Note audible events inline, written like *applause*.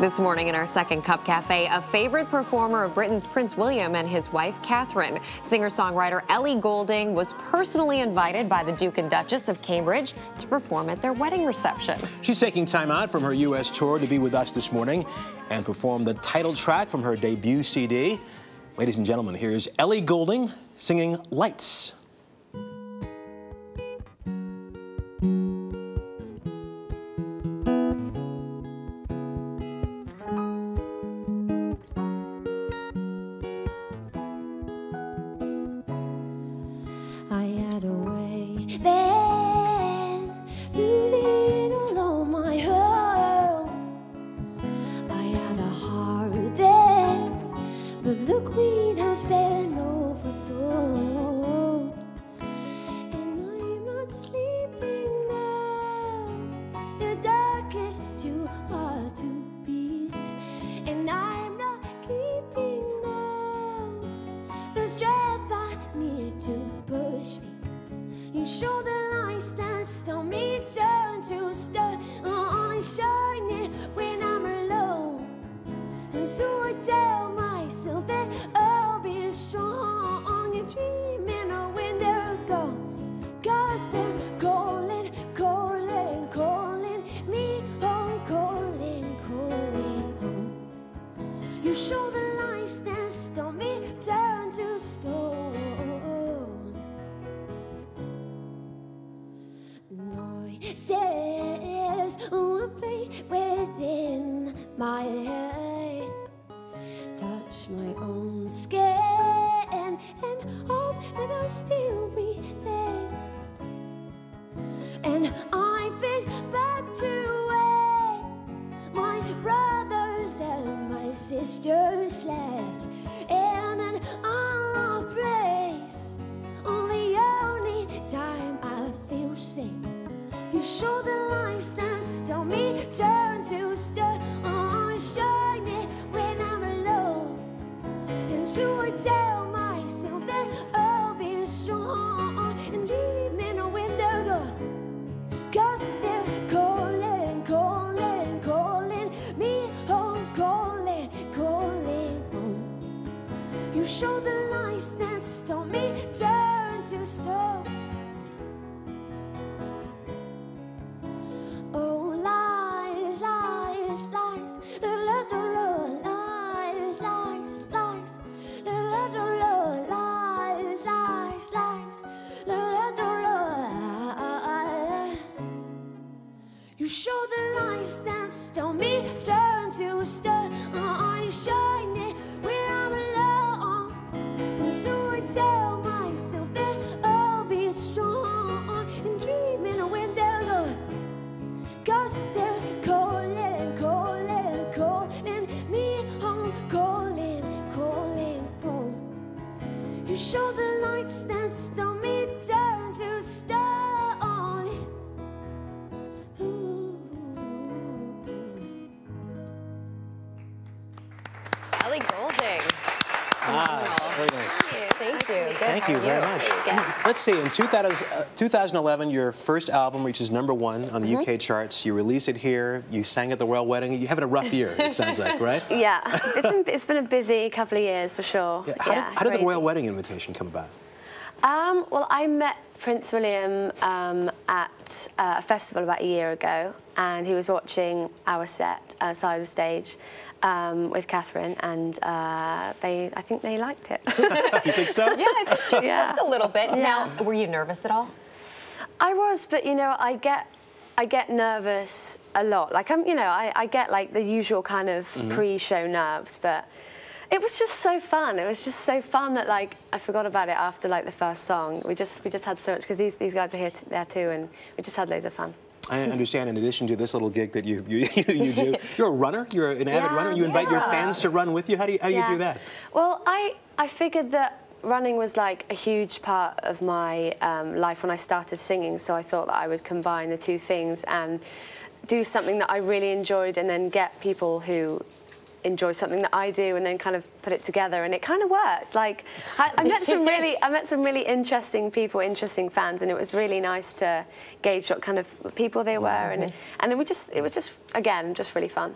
This morning in our second Cup Cafe, a favorite performer of Britain's Prince William and his wife Catherine. Singer-songwriter Ellie Goulding was personally invited by the Duke and Duchess of Cambridge to perform at their wedding reception. She's taking time out from her U.S. tour to be with us this morning and perform the title track from her debut CD. Ladies and gentlemen, here's Ellie Goulding singing Lights. Then, losing all of my hope. I had a heart then, but the queen has been overthrown. And I'm not sleeping now. The dark is too hard to beat, and I'm You show the lights that stop me turn to stone. Only shine it when I'm alone. And so I tell myself that I'll be strong and dreaming of when they're gone. Cause they're calling, calling, calling me home, calling, calling home. You show Will play within my head. Touch my own skin and hope that I'm still breathing. And I think back to when my brothers and my sisters left show the lights that stop me turn to stone. Oh, shine it when I'm alone. And so I tell myself that I'll be strong and dreaming of when they're gone. Cause they're calling, calling, calling me home, calling, calling home. You show the lights that stop me turn to stone. You show the lights that stop me turn to stone. I shine it when I'm alone, and so I tell myself that I'll be strong and dreaming when they're gone. Cause they're calling, calling, calling me home, calling, calling home. You show Very nice. Thank you. Good. Thank you very much. Let's see, in 2000, uh, 2011, your first album reaches number one on the UK charts. You release it here. You sang at the royal wedding. You're having a rough year, it *laughs* sounds like, right? Yeah, it's been, it's been a busy couple of years for sure. Yeah, How, Yeah, did, how did the royal wedding invitation come about? Um, well, I met Prince William um, at uh, a festival about a year ago, and he was watching our set uh, side of the stage um, with Catherine, and uh, they, I think they liked it. *laughs* You think so? Yeah, just, Yeah. just a little bit. Yeah. Now, were you nervous at all? I was, but you know, I get I get nervous a lot. Like I'm, you know, I, I get like the usual kind of pre-show nerves, but it was just so fun. It was just so fun that like I forgot about it after like the first song. We just we just had so much because these these guys were here t- there too, and we just had loads of fun. I understand. In addition to this little gig that you you, *laughs* you do, *laughs* you're a runner. You're an avid Yeah, runner. You invite your fans to run with you. How do you how do you do that? Well, I I figured that running was like a huge part of my um, life when I started singing, so I thought that I would combine the two things and do something that I really enjoyed, and then get people who enjoy something that I do and then kind of put it together and it kind of worked. Like I, I met some really *laughs* I met some really interesting people interesting fans and it was really nice to gauge what kind of people they were and and was just it was just again just really fun